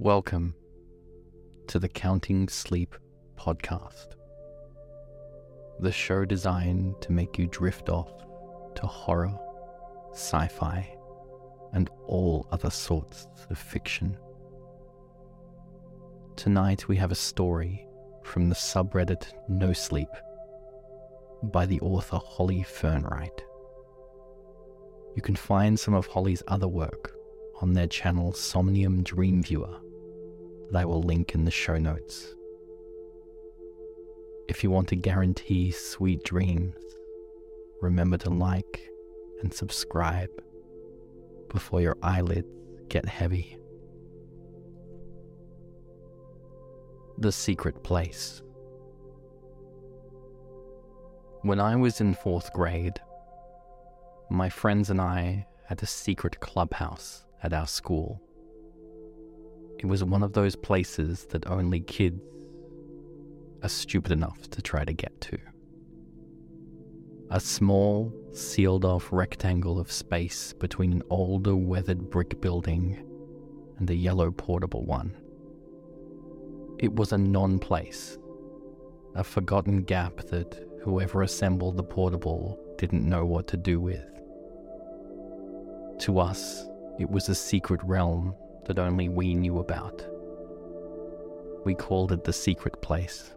Welcome to the Counting Sleep podcast, the show designed to make you drift off to horror, sci fi, and all other sorts of fiction. Tonight we have a story from the subreddit No Sleep by the author Holly Fernwright. You can find some of Holly's other work on their channel Somnium Dreamviewer that I will link in the show notes. If you want to guarantee sweet dreams, remember to like and subscribe before your eyelids get heavy. The Secret Place. When I was in fourth grade, my friends and I had a secret clubhouse at our school. It was one of those places that only kids are stupid enough to try to get to. A small, sealed off rectangle of space between an older, weathered brick building and a yellow portable one. It was a non place, a forgotten gap that whoever assembled the portable didn't know what to do with. To us, it was a secret realm that only we knew about. We called it the secret place.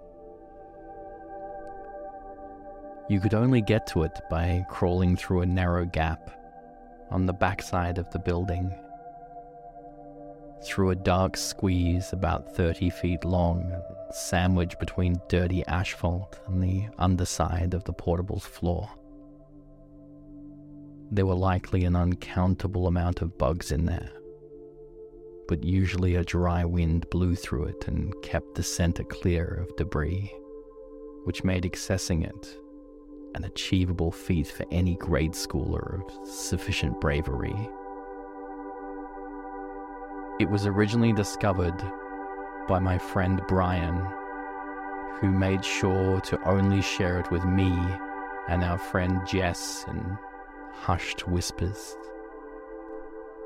You could only get to it by crawling through a narrow gap on the backside of the building, through a dark squeeze about 30 feet long, sandwiched between dirty asphalt and the underside of the portable's floor. There were likely an uncountable amount of bugs in there but usually a dry wind blew through it and kept the center clear of debris, which made accessing it an achievable feat for any grade schooler of sufficient bravery. It was originally discovered by my friend Brian, who made sure to only share it with me and our friend Jess in hushed whispers.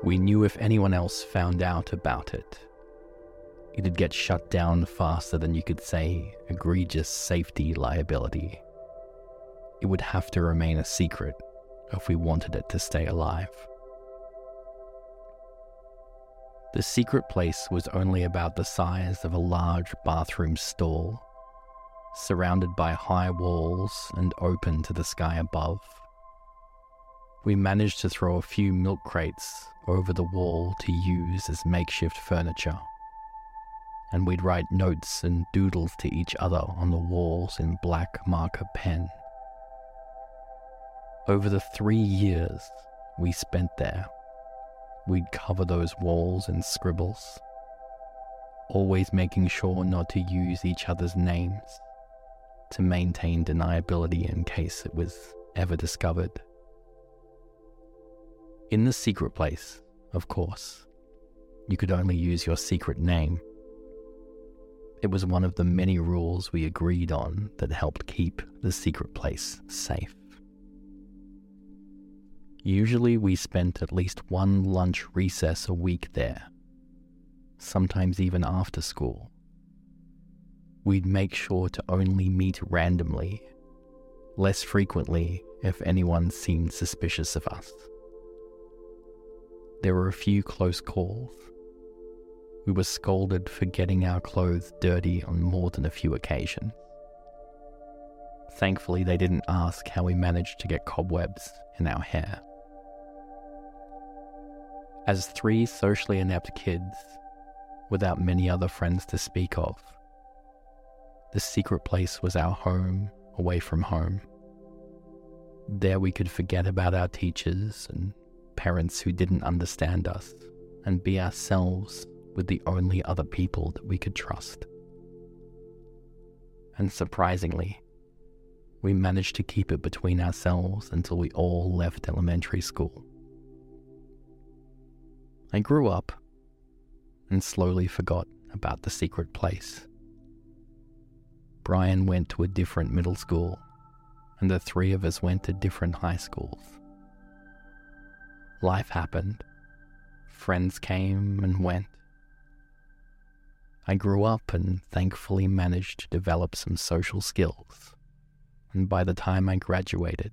We knew if anyone else found out about it, it'd get shut down faster than you could say egregious safety liability. It would have to remain a secret if we wanted it to stay alive. The secret place was only about the size of a large bathroom stall, surrounded by high walls and open to the sky above. We managed to throw a few milk crates over the wall to use as makeshift furniture. And we'd write notes and doodles to each other on the walls in black marker pen. Over the three years we spent there, we'd cover those walls in scribbles, always making sure not to use each other's names to maintain deniability in case it was ever discovered. In the secret place, of course, you could only use your secret name. It was one of the many rules we agreed on that helped keep the secret place safe. Usually, we spent at least one lunch recess a week there, sometimes even after school. We'd make sure to only meet randomly, less frequently if anyone seemed suspicious of us. There were a few close calls. We were scolded for getting our clothes dirty on more than a few occasions. Thankfully, they didn't ask how we managed to get cobwebs in our hair. As three socially inept kids, without many other friends to speak of, the secret place was our home away from home. There we could forget about our teachers and parents who didn't understand us and be ourselves with the only other people that we could trust. And surprisingly, we managed to keep it between ourselves until we all left elementary school. I grew up and slowly forgot about the secret place. Brian went to a different middle school, and the three of us went to different high schools. Life happened. Friends came and went. I grew up and thankfully managed to develop some social skills. And by the time I graduated,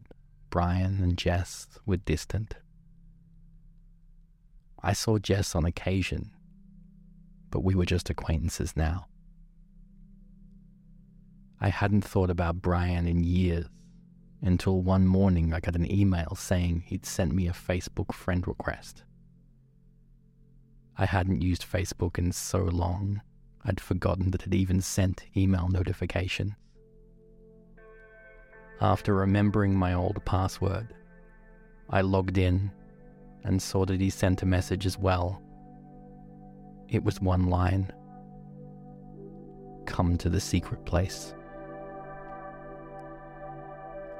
Brian and Jess were distant. I saw Jess on occasion, but we were just acquaintances now. I hadn't thought about Brian in years until one morning I got an email saying he'd sent me a Facebook friend request. I hadn't used Facebook in so long, I'd forgotten that it even sent email notifications. After remembering my old password, I logged in and saw that he sent a message as well. It was one line Come to the secret place.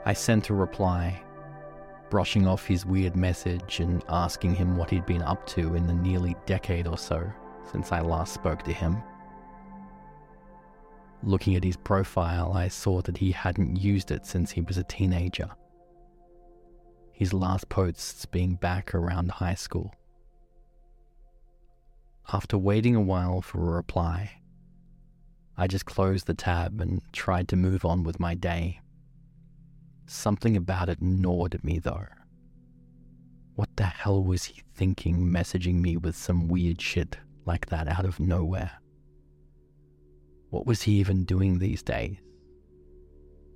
I sent a reply, brushing off his weird message and asking him what he'd been up to in the nearly decade or so since I last spoke to him. Looking at his profile, I saw that he hadn't used it since he was a teenager. His last posts being back around high school. After waiting a while for a reply, I just closed the tab and tried to move on with my day. Something about it gnawed at me, though. What the hell was he thinking, messaging me with some weird shit like that out of nowhere? What was he even doing these days?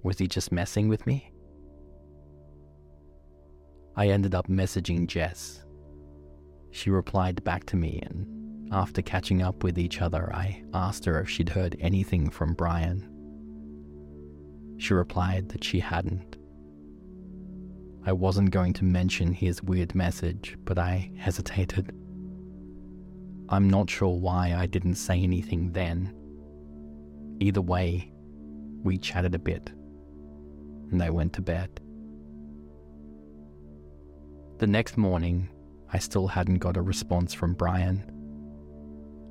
Was he just messing with me? I ended up messaging Jess. She replied back to me, and after catching up with each other, I asked her if she'd heard anything from Brian. She replied that she hadn't. I wasn't going to mention his weird message, but I hesitated. I'm not sure why I didn't say anything then. Either way, we chatted a bit, and I went to bed. The next morning, I still hadn't got a response from Brian.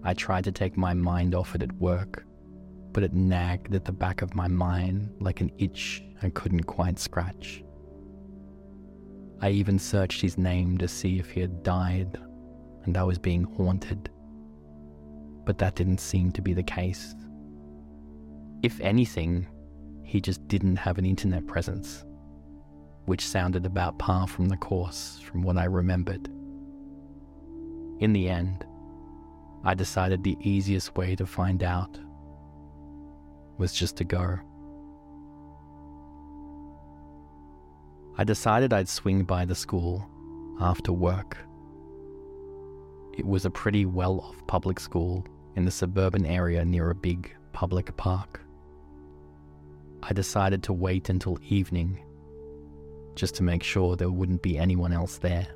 I tried to take my mind off it at work, but it nagged at the back of my mind like an itch I couldn't quite scratch. I even searched his name to see if he had died and I was being haunted. But that didn't seem to be the case. If anything, he just didn't have an internet presence, which sounded about par from the course from what I remembered. In the end, I decided the easiest way to find out was just to go. I decided I'd swing by the school after work. It was a pretty well off public school in the suburban area near a big public park. I decided to wait until evening just to make sure there wouldn't be anyone else there.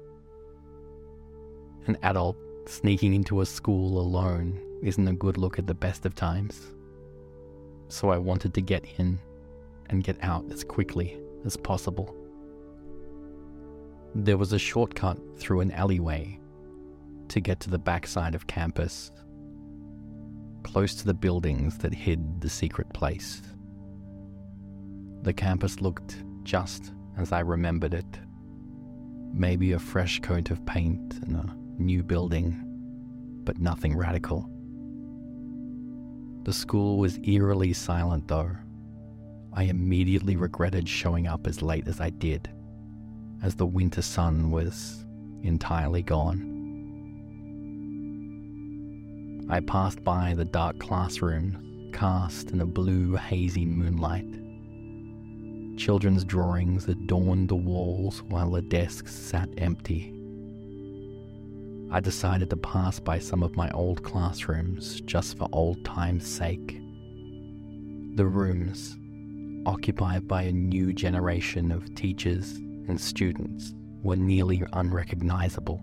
An adult sneaking into a school alone isn't a good look at the best of times so I wanted to get in and get out as quickly as possible. There was a shortcut through an alleyway to get to the backside of campus, close to the buildings that hid the secret place. The campus looked just as I remembered it. Maybe a fresh coat of paint and a new building, but nothing radical. The school was eerily silent, though. I immediately regretted showing up as late as I did, as the winter sun was entirely gone. I passed by the dark classrooms cast in a blue, hazy moonlight. Children's drawings adorned the walls while the desks sat empty. I decided to pass by some of my old classrooms just for old time's sake. The rooms, occupied by a new generation of teachers and students, were nearly unrecognizable.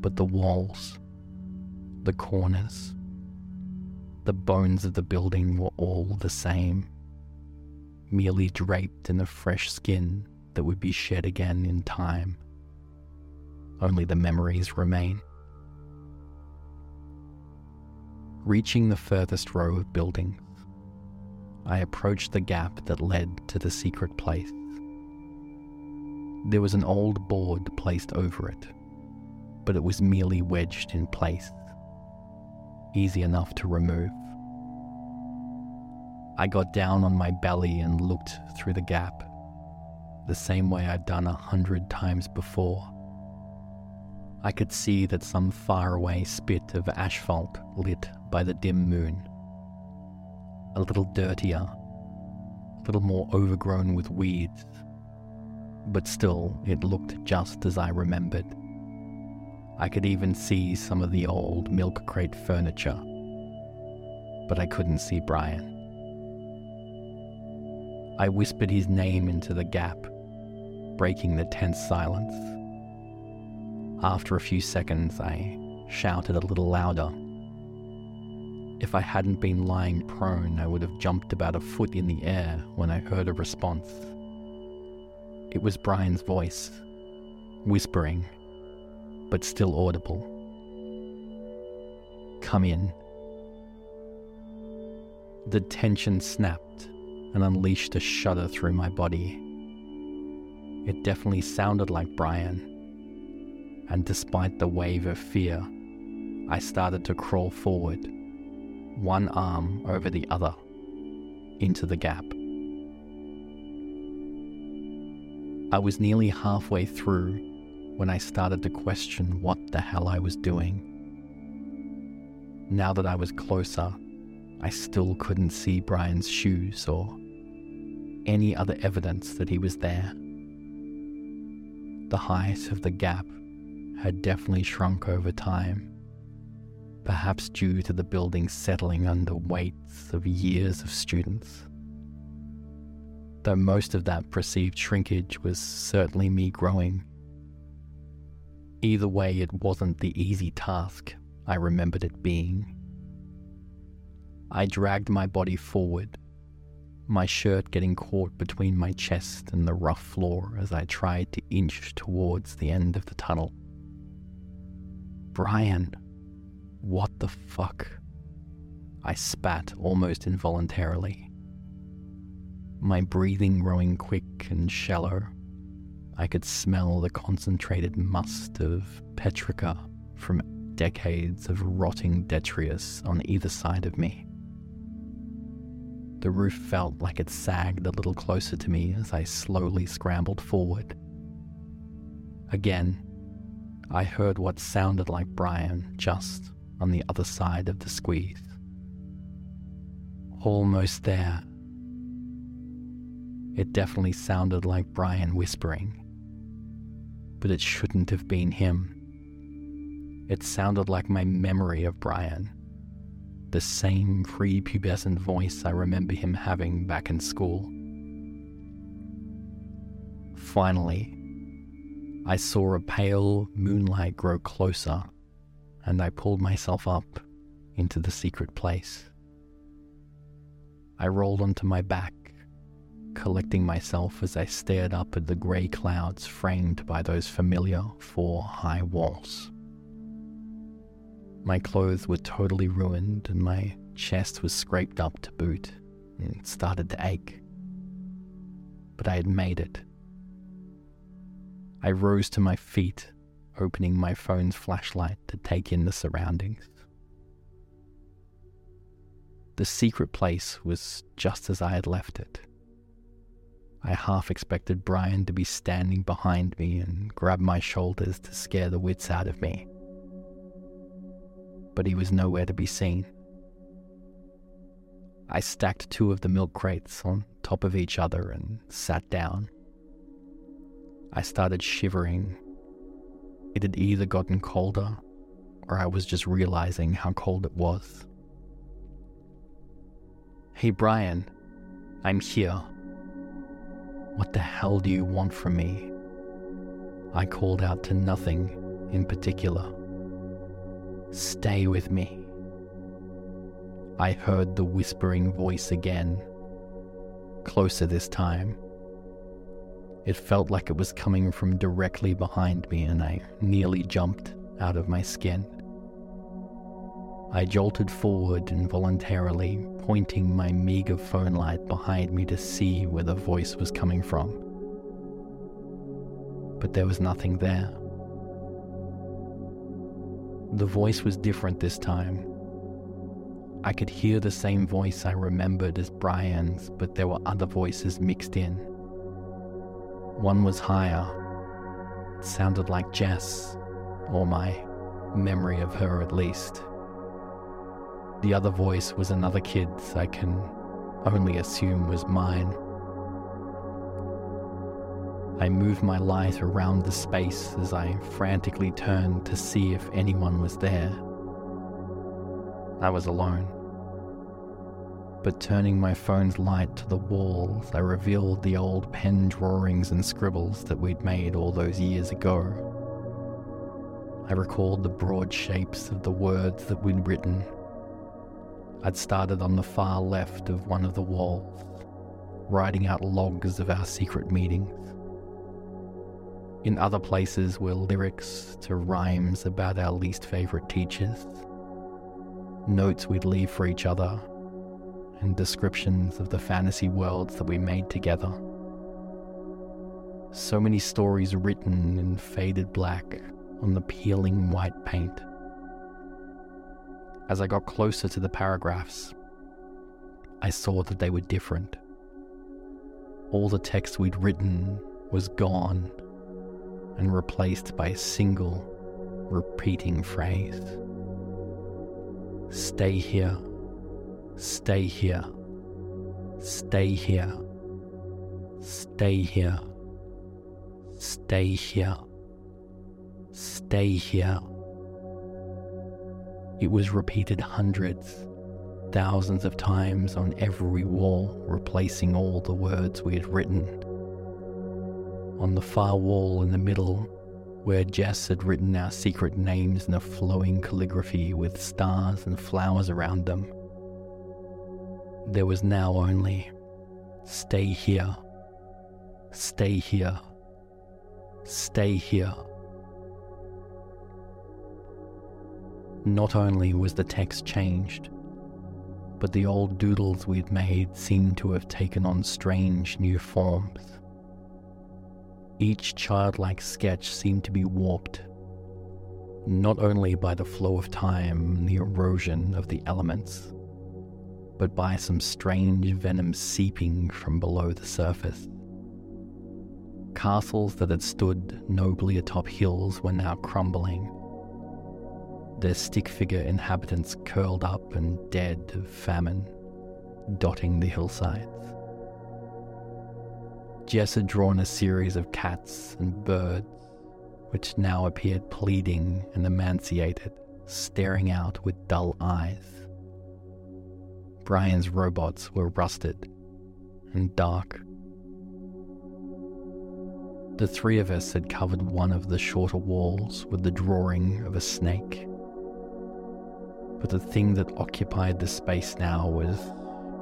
But the walls, the corners, the bones of the building were all the same, merely draped in the fresh skin that would be shed again in time only the memories remain. Reaching the furthest row of buildings, I approached the gap that led to the secret place. There was an old board placed over it, but it was merely wedged in place. easy enough to remove. I got down on my belly and looked through the gap, the same way I'd done a hundred times before. I could see that some faraway spit of asphalt lit by the dim moon. A little dirtier, a little more overgrown with weeds, but still it looked just as I remembered. I could even see some of the old milk crate furniture, but I couldn't see Brian. I whispered his name into the gap, breaking the tense silence. After a few seconds, I shouted a little louder. If I hadn't been lying prone, I would have jumped about a foot in the air when I heard a response. It was Brian's voice, whispering, but still audible. Come in. The tension snapped and unleashed a shudder through my body. It definitely sounded like Brian, and despite the wave of fear, I started to crawl forward, one arm over the other, into the gap. I was nearly halfway through when I started to question what the hell I was doing. Now that I was closer, I still couldn't see Brian's shoes or any other evidence that he was there. The height of the gap had definitely shrunk over time, perhaps due to the building settling under weights of years of students. Though most of that perceived shrinkage was certainly me growing. Either way, it wasn't the easy task I remembered it being. I dragged my body forward, my shirt getting caught between my chest and the rough floor as I tried to inch towards the end of the tunnel. Brian, what the fuck? I spat almost involuntarily. My breathing growing quick and shallow. I could smell the concentrated must of petrichor from decades of rotting detritus on either side of me. The roof felt like it sagged a little closer to me as I slowly scrambled forward. Again, I heard what sounded like Brian just on the other side of the squeeze. Almost there. It definitely sounded like Brian whispering, but it shouldn't have been him. It sounded like my memory of Brian the same prepubescent voice I remember him having back in school. Finally, I saw a pale moonlight grow closer, and I pulled myself up into the secret place. I rolled onto my back, collecting myself as I stared up at the grey clouds framed by those familiar four high walls. My clothes were totally ruined and my chest was scraped up to boot and it started to ache. But I had made it. I rose to my feet, opening my phone's flashlight to take in the surroundings. The secret place was just as I had left it. I half expected Brian to be standing behind me and grab my shoulders to scare the wits out of me but he was nowhere to be seen. I stacked two of the milk crates on top of each other and sat down. I started shivering. It had either gotten colder or I was just realizing how cold it was. Hey, Brian, I'm here. What the hell do you want from me? I called out to nothing in particular. Stay with me. I heard the whispering voice again, closer this time. It felt like it was coming from directly behind me, and I nearly jumped out of my skin. I jolted forward involuntarily, pointing my meager phone light behind me to see where the voice was coming from. But there was nothing there. The voice was different this time, I could hear the same voice I remembered as Brian's, but there were other voices mixed in. One was higher. It sounded like Jess, or my memory of her at least. The other voice was another kid's I can only assume was mine. I moved my light around the space as I frantically turned to see if anyone was there. I was alone. But turning my phone's light to the walls, I revealed the old pen drawings and scribbles that we'd made all those years ago. I recalled the broad shapes of the words that we'd written. I'd started on the far left of one of the walls, writing out logs of our secret meetings. In other places were lyrics to rhymes about our least favourite teachers, notes we'd leave for each other, and descriptions of the fantasy worlds that we made together. So many stories written in faded black on the peeling white paint. As I got closer to the paragraphs, I saw that they were different. All the text we'd written was gone and replaced by a single repeating phrase. Stay here, stay here, stay here, stay here, stay here, stay here. It was repeated hundreds, thousands of times on every wall, replacing all the words we had written on the far wall in the middle, where Jess had written our secret names in a flowing calligraphy with stars and flowers around them. There was now only stay here, stay here, stay here. Not only was the text changed, but the old doodles we'd made seemed to have taken on strange new forms. Each childlike sketch seemed to be warped, not only by the flow of time and the erosion of the elements, but by some strange venom seeping from below the surface. Castles that had stood nobly atop hills were now crumbling, their stick figure inhabitants curled up and dead of famine, dotting the hillsides. Jess had drawn a series of cats and birds, which now appeared pleading and emaciated, staring out with dull eyes. Brian's robots were rusted and dark. The three of us had covered one of the shorter walls with the drawing of a snake. But the thing that occupied the space now was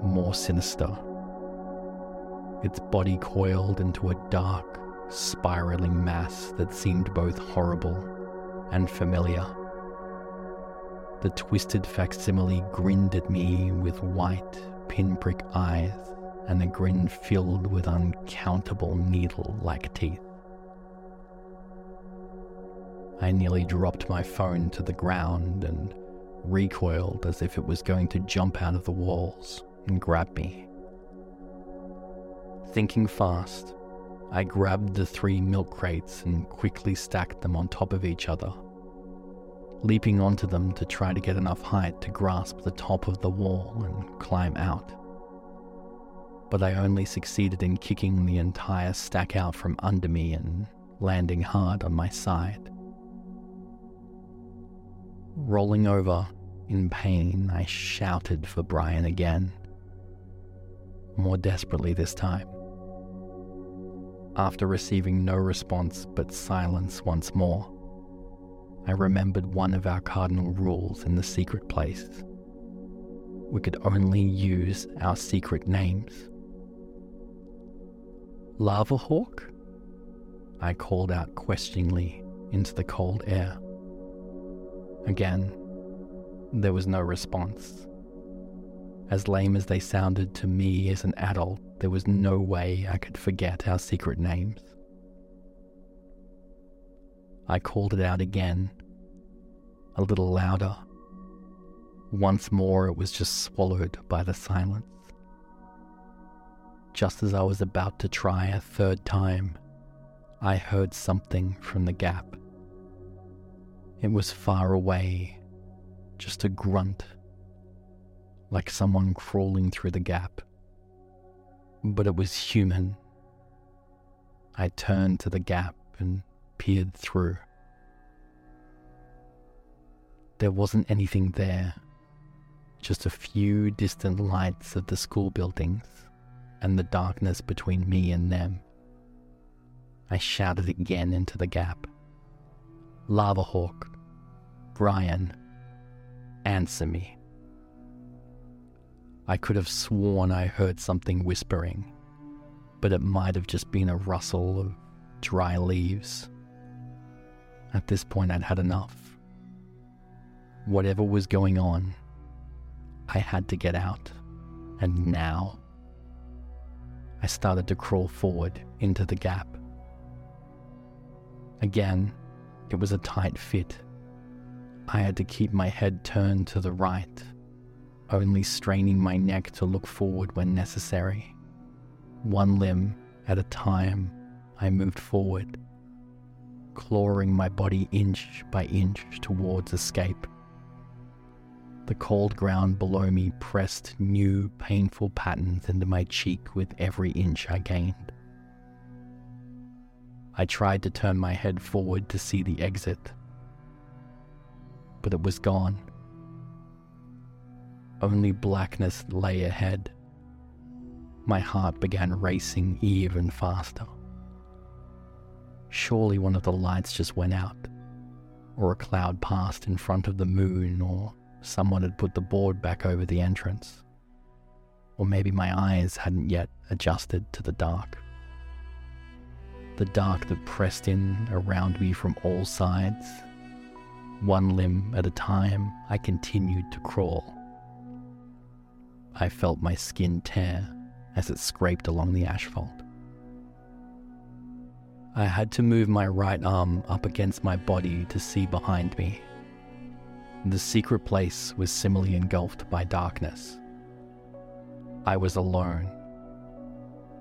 more sinister its body coiled into a dark, spiraling mass that seemed both horrible and familiar. The twisted facsimile grinned at me with white, pinprick eyes and a grin filled with uncountable needle like teeth. I nearly dropped my phone to the ground and recoiled as if it was going to jump out of the walls and grab me. Thinking fast, I grabbed the three milk crates and quickly stacked them on top of each other, leaping onto them to try to get enough height to grasp the top of the wall and climb out. But I only succeeded in kicking the entire stack out from under me and landing hard on my side. Rolling over in pain, I shouted for Brian again, more desperately this time after receiving no response but silence once more. I remembered one of our cardinal rules in the secret place. We could only use our secret names. Lava Hawk? I called out questioningly into the cold air. Again, there was no response. As lame as they sounded to me as an adult, there was no way I could forget our secret names. I called it out again, a little louder. Once more, it was just swallowed by the silence. Just as I was about to try a third time, I heard something from the gap. It was far away, just a grunt, like someone crawling through the gap. But it was human. I turned to the gap and peered through. There wasn't anything there, just a few distant lights of the school buildings and the darkness between me and them. I shouted again into the gap. Lava Hawk, Brian, answer me. I could have sworn I heard something whispering, but it might have just been a rustle of dry leaves. At this point, I'd had enough. Whatever was going on, I had to get out. And now, I started to crawl forward into the gap. Again, it was a tight fit. I had to keep my head turned to the right, only straining my neck to look forward when necessary. One limb at a time, I moved forward, clawing my body inch by inch towards escape. The cold ground below me pressed new painful patterns into my cheek with every inch I gained. I tried to turn my head forward to see the exit, but it was gone. Only blackness lay ahead. My heart began racing even faster. Surely one of the lights just went out, or a cloud passed in front of the moon, or someone had put the board back over the entrance. Or maybe my eyes hadn't yet adjusted to the dark. The dark that pressed in around me from all sides. One limb at a time, I continued to crawl. I felt my skin tear as it scraped along the asphalt. I had to move my right arm up against my body to see behind me. The secret place was similarly engulfed by darkness. I was alone.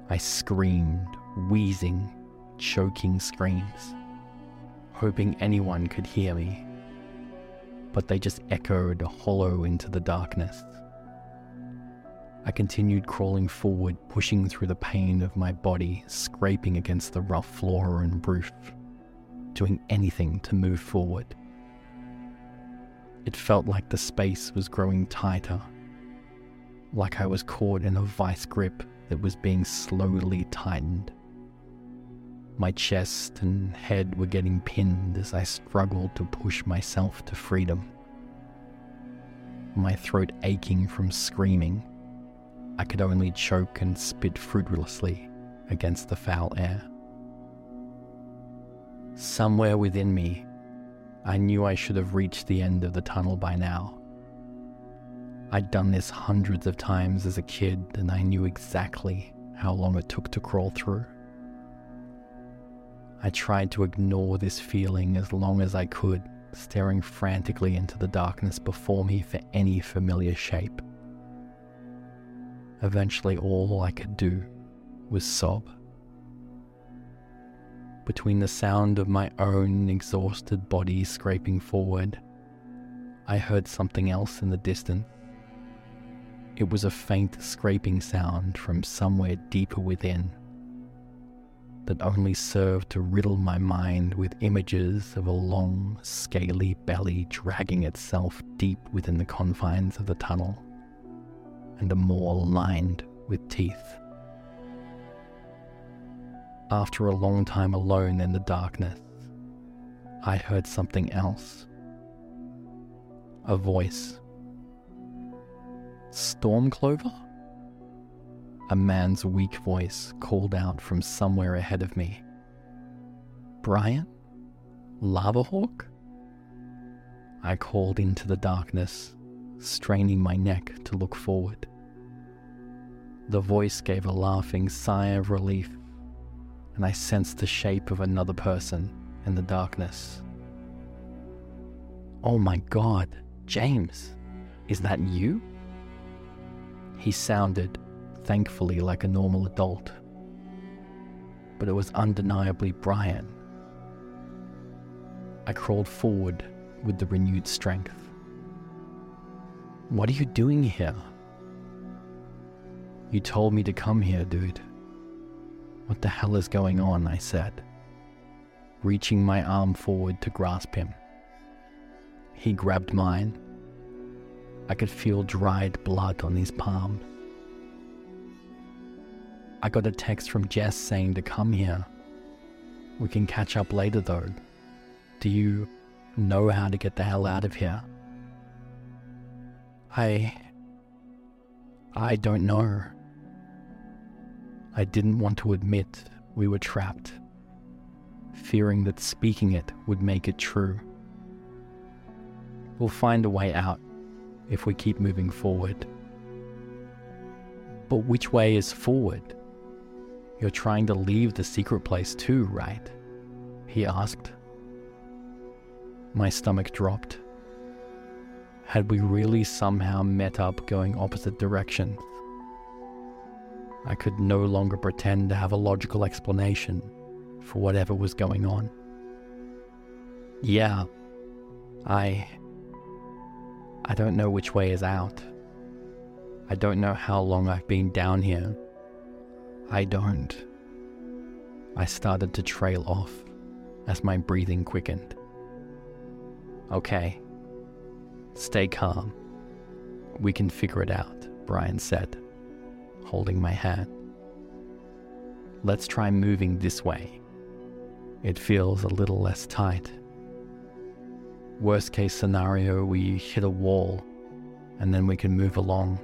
I screamed, wheezing, choking screams, hoping anyone could hear me. But they just echoed hollow into the darkness. I continued crawling forward, pushing through the pain of my body, scraping against the rough floor and roof, doing anything to move forward. It felt like the space was growing tighter, like I was caught in a vice grip that was being slowly tightened. My chest and head were getting pinned as I struggled to push myself to freedom. My throat aching from screaming I could only choke and spit fruitlessly against the foul air. Somewhere within me, I knew I should have reached the end of the tunnel by now. I'd done this hundreds of times as a kid, and I knew exactly how long it took to crawl through. I tried to ignore this feeling as long as I could, staring frantically into the darkness before me for any familiar shape. Eventually, all I could do was sob. Between the sound of my own exhausted body scraping forward, I heard something else in the distance. It was a faint scraping sound from somewhere deeper within that only served to riddle my mind with images of a long, scaly belly dragging itself deep within the confines of the tunnel and a maw lined with teeth. After a long time alone in the darkness, I heard something else. A voice. Stormclover? A man's weak voice called out from somewhere ahead of me. Brian? Lavahawk? I called into the darkness straining my neck to look forward. The voice gave a laughing sigh of relief, and I sensed the shape of another person in the darkness. Oh my god, James, Is that you? He sounded, thankfully, like a normal adult. But it was undeniably Brian. I crawled forward with the renewed strength. What are you doing here? You told me to come here, dude. What the hell is going on? I said, reaching my arm forward to grasp him. He grabbed mine. I could feel dried blood on his palm. I got a text from Jess saying to come here. We can catch up later though. Do you know how to get the hell out of here? I. I don't know. I didn't want to admit we were trapped, fearing that speaking it would make it true. We'll find a way out if we keep moving forward. But which way is forward? You're trying to leave the secret place too, right? He asked. My stomach dropped. Had we really somehow met up going opposite directions? I could no longer pretend to have a logical explanation for whatever was going on. Yeah, I. I don't know which way is out. I don't know how long I've been down here. I don't. I started to trail off as my breathing quickened. Okay, stay calm. We can figure it out, Brian said holding my hand. Let's try moving this way. It feels a little less tight. Worst case scenario, we hit a wall and then we can move along.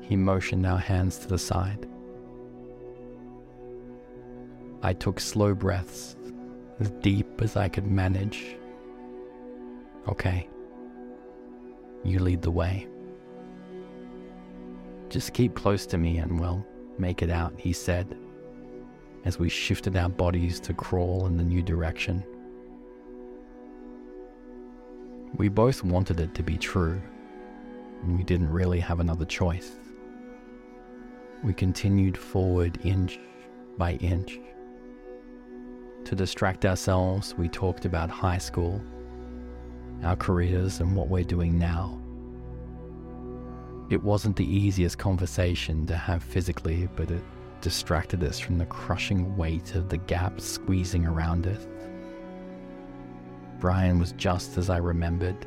He motioned our hands to the side. I took slow breaths, as deep as I could manage. Okay, you lead the way. Just keep close to me and we'll make it out, he said, as we shifted our bodies to crawl in the new direction. We both wanted it to be true, and we didn't really have another choice. We continued forward inch by inch. To distract ourselves, we talked about high school, our careers, and what we're doing now. It wasn't the easiest conversation to have physically, but it distracted us from the crushing weight of the gap squeezing around us. Brian was just as I remembered,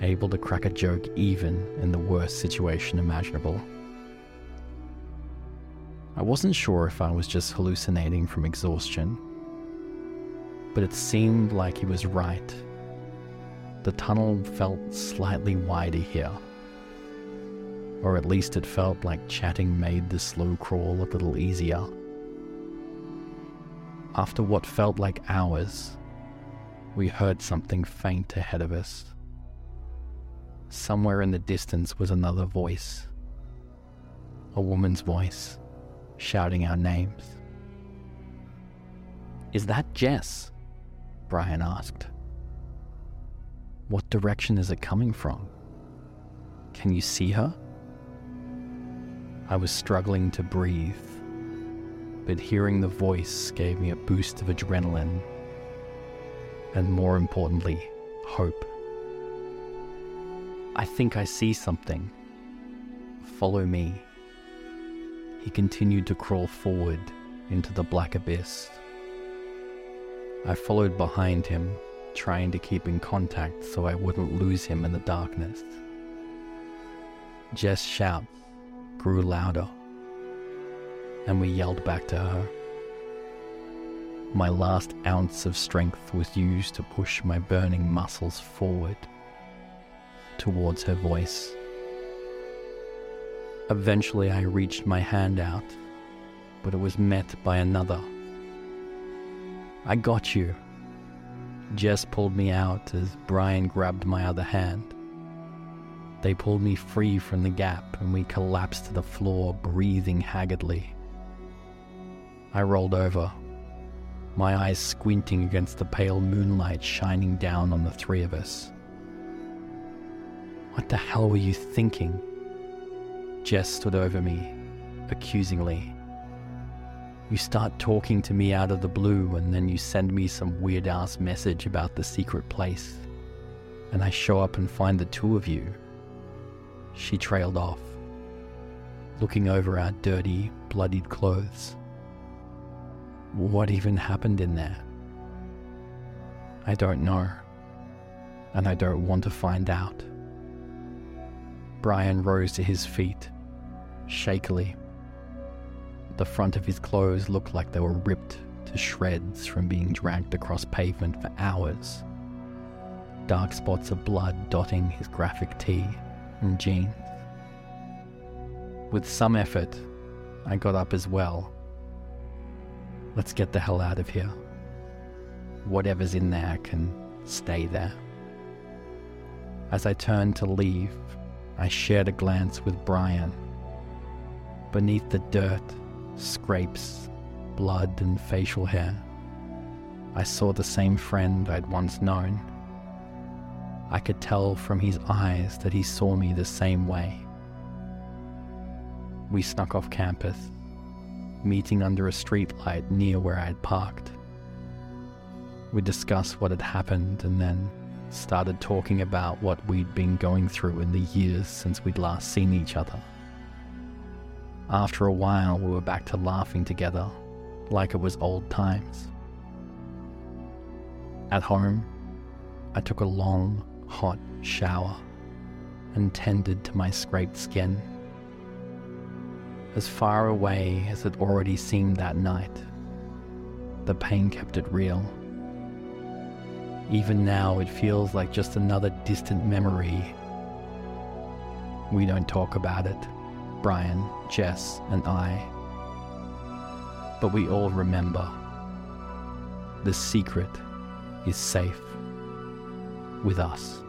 able to crack a joke even in the worst situation imaginable. I wasn't sure if I was just hallucinating from exhaustion, but it seemed like he was right. The tunnel felt slightly wider here or at least it felt like chatting made the slow crawl a little easier. After what felt like hours, we heard something faint ahead of us. Somewhere in the distance was another voice. A woman's voice, shouting our names. Is that Jess? Brian asked. What direction is it coming from? Can you see her? I was struggling to breathe, but hearing the voice gave me a boost of adrenaline and, more importantly, hope. I think I see something. Follow me. He continued to crawl forward into the black abyss. I followed behind him, trying to keep in contact so I wouldn't lose him in the darkness. Jess shouts grew louder, and we yelled back to her. My last ounce of strength was used to push my burning muscles forward towards her voice. Eventually, I reached my hand out, but it was met by another. I got you. Jess pulled me out as Brian grabbed my other hand. They pulled me free from the gap and we collapsed to the floor, breathing haggardly. I rolled over, my eyes squinting against the pale moonlight shining down on the three of us. What the hell were you thinking? Jess stood over me, accusingly. You start talking to me out of the blue, and then you send me some weird ass message about the secret place. And I show up and find the two of you. She trailed off, looking over our dirty, bloodied clothes. What even happened in there? I don't know, and I don't want to find out. Brian rose to his feet, shakily. The front of his clothes looked like they were ripped to shreds from being dragged across pavement for hours. Dark spots of blood dotting his graphic tee and jeans. With some effort, I got up as well. Let's get the hell out of here. Whatever's in there can stay there. As I turned to leave, I shared a glance with Brian. Beneath the dirt, scrapes, blood, and facial hair, I saw the same friend I'd once known. I could tell from his eyes that he saw me the same way. We snuck off campus, meeting under a streetlight near where I'd parked. We discussed what had happened and then started talking about what we'd been going through in the years since we'd last seen each other. After a while, we were back to laughing together like it was old times. At home, I took a long, hot shower and tended to my scraped skin. As far away as it already seemed that night, the pain kept it real. Even now, it feels like just another distant memory. We don't talk about it, Brian, Jess, and I. But we all remember. The secret is safe with us.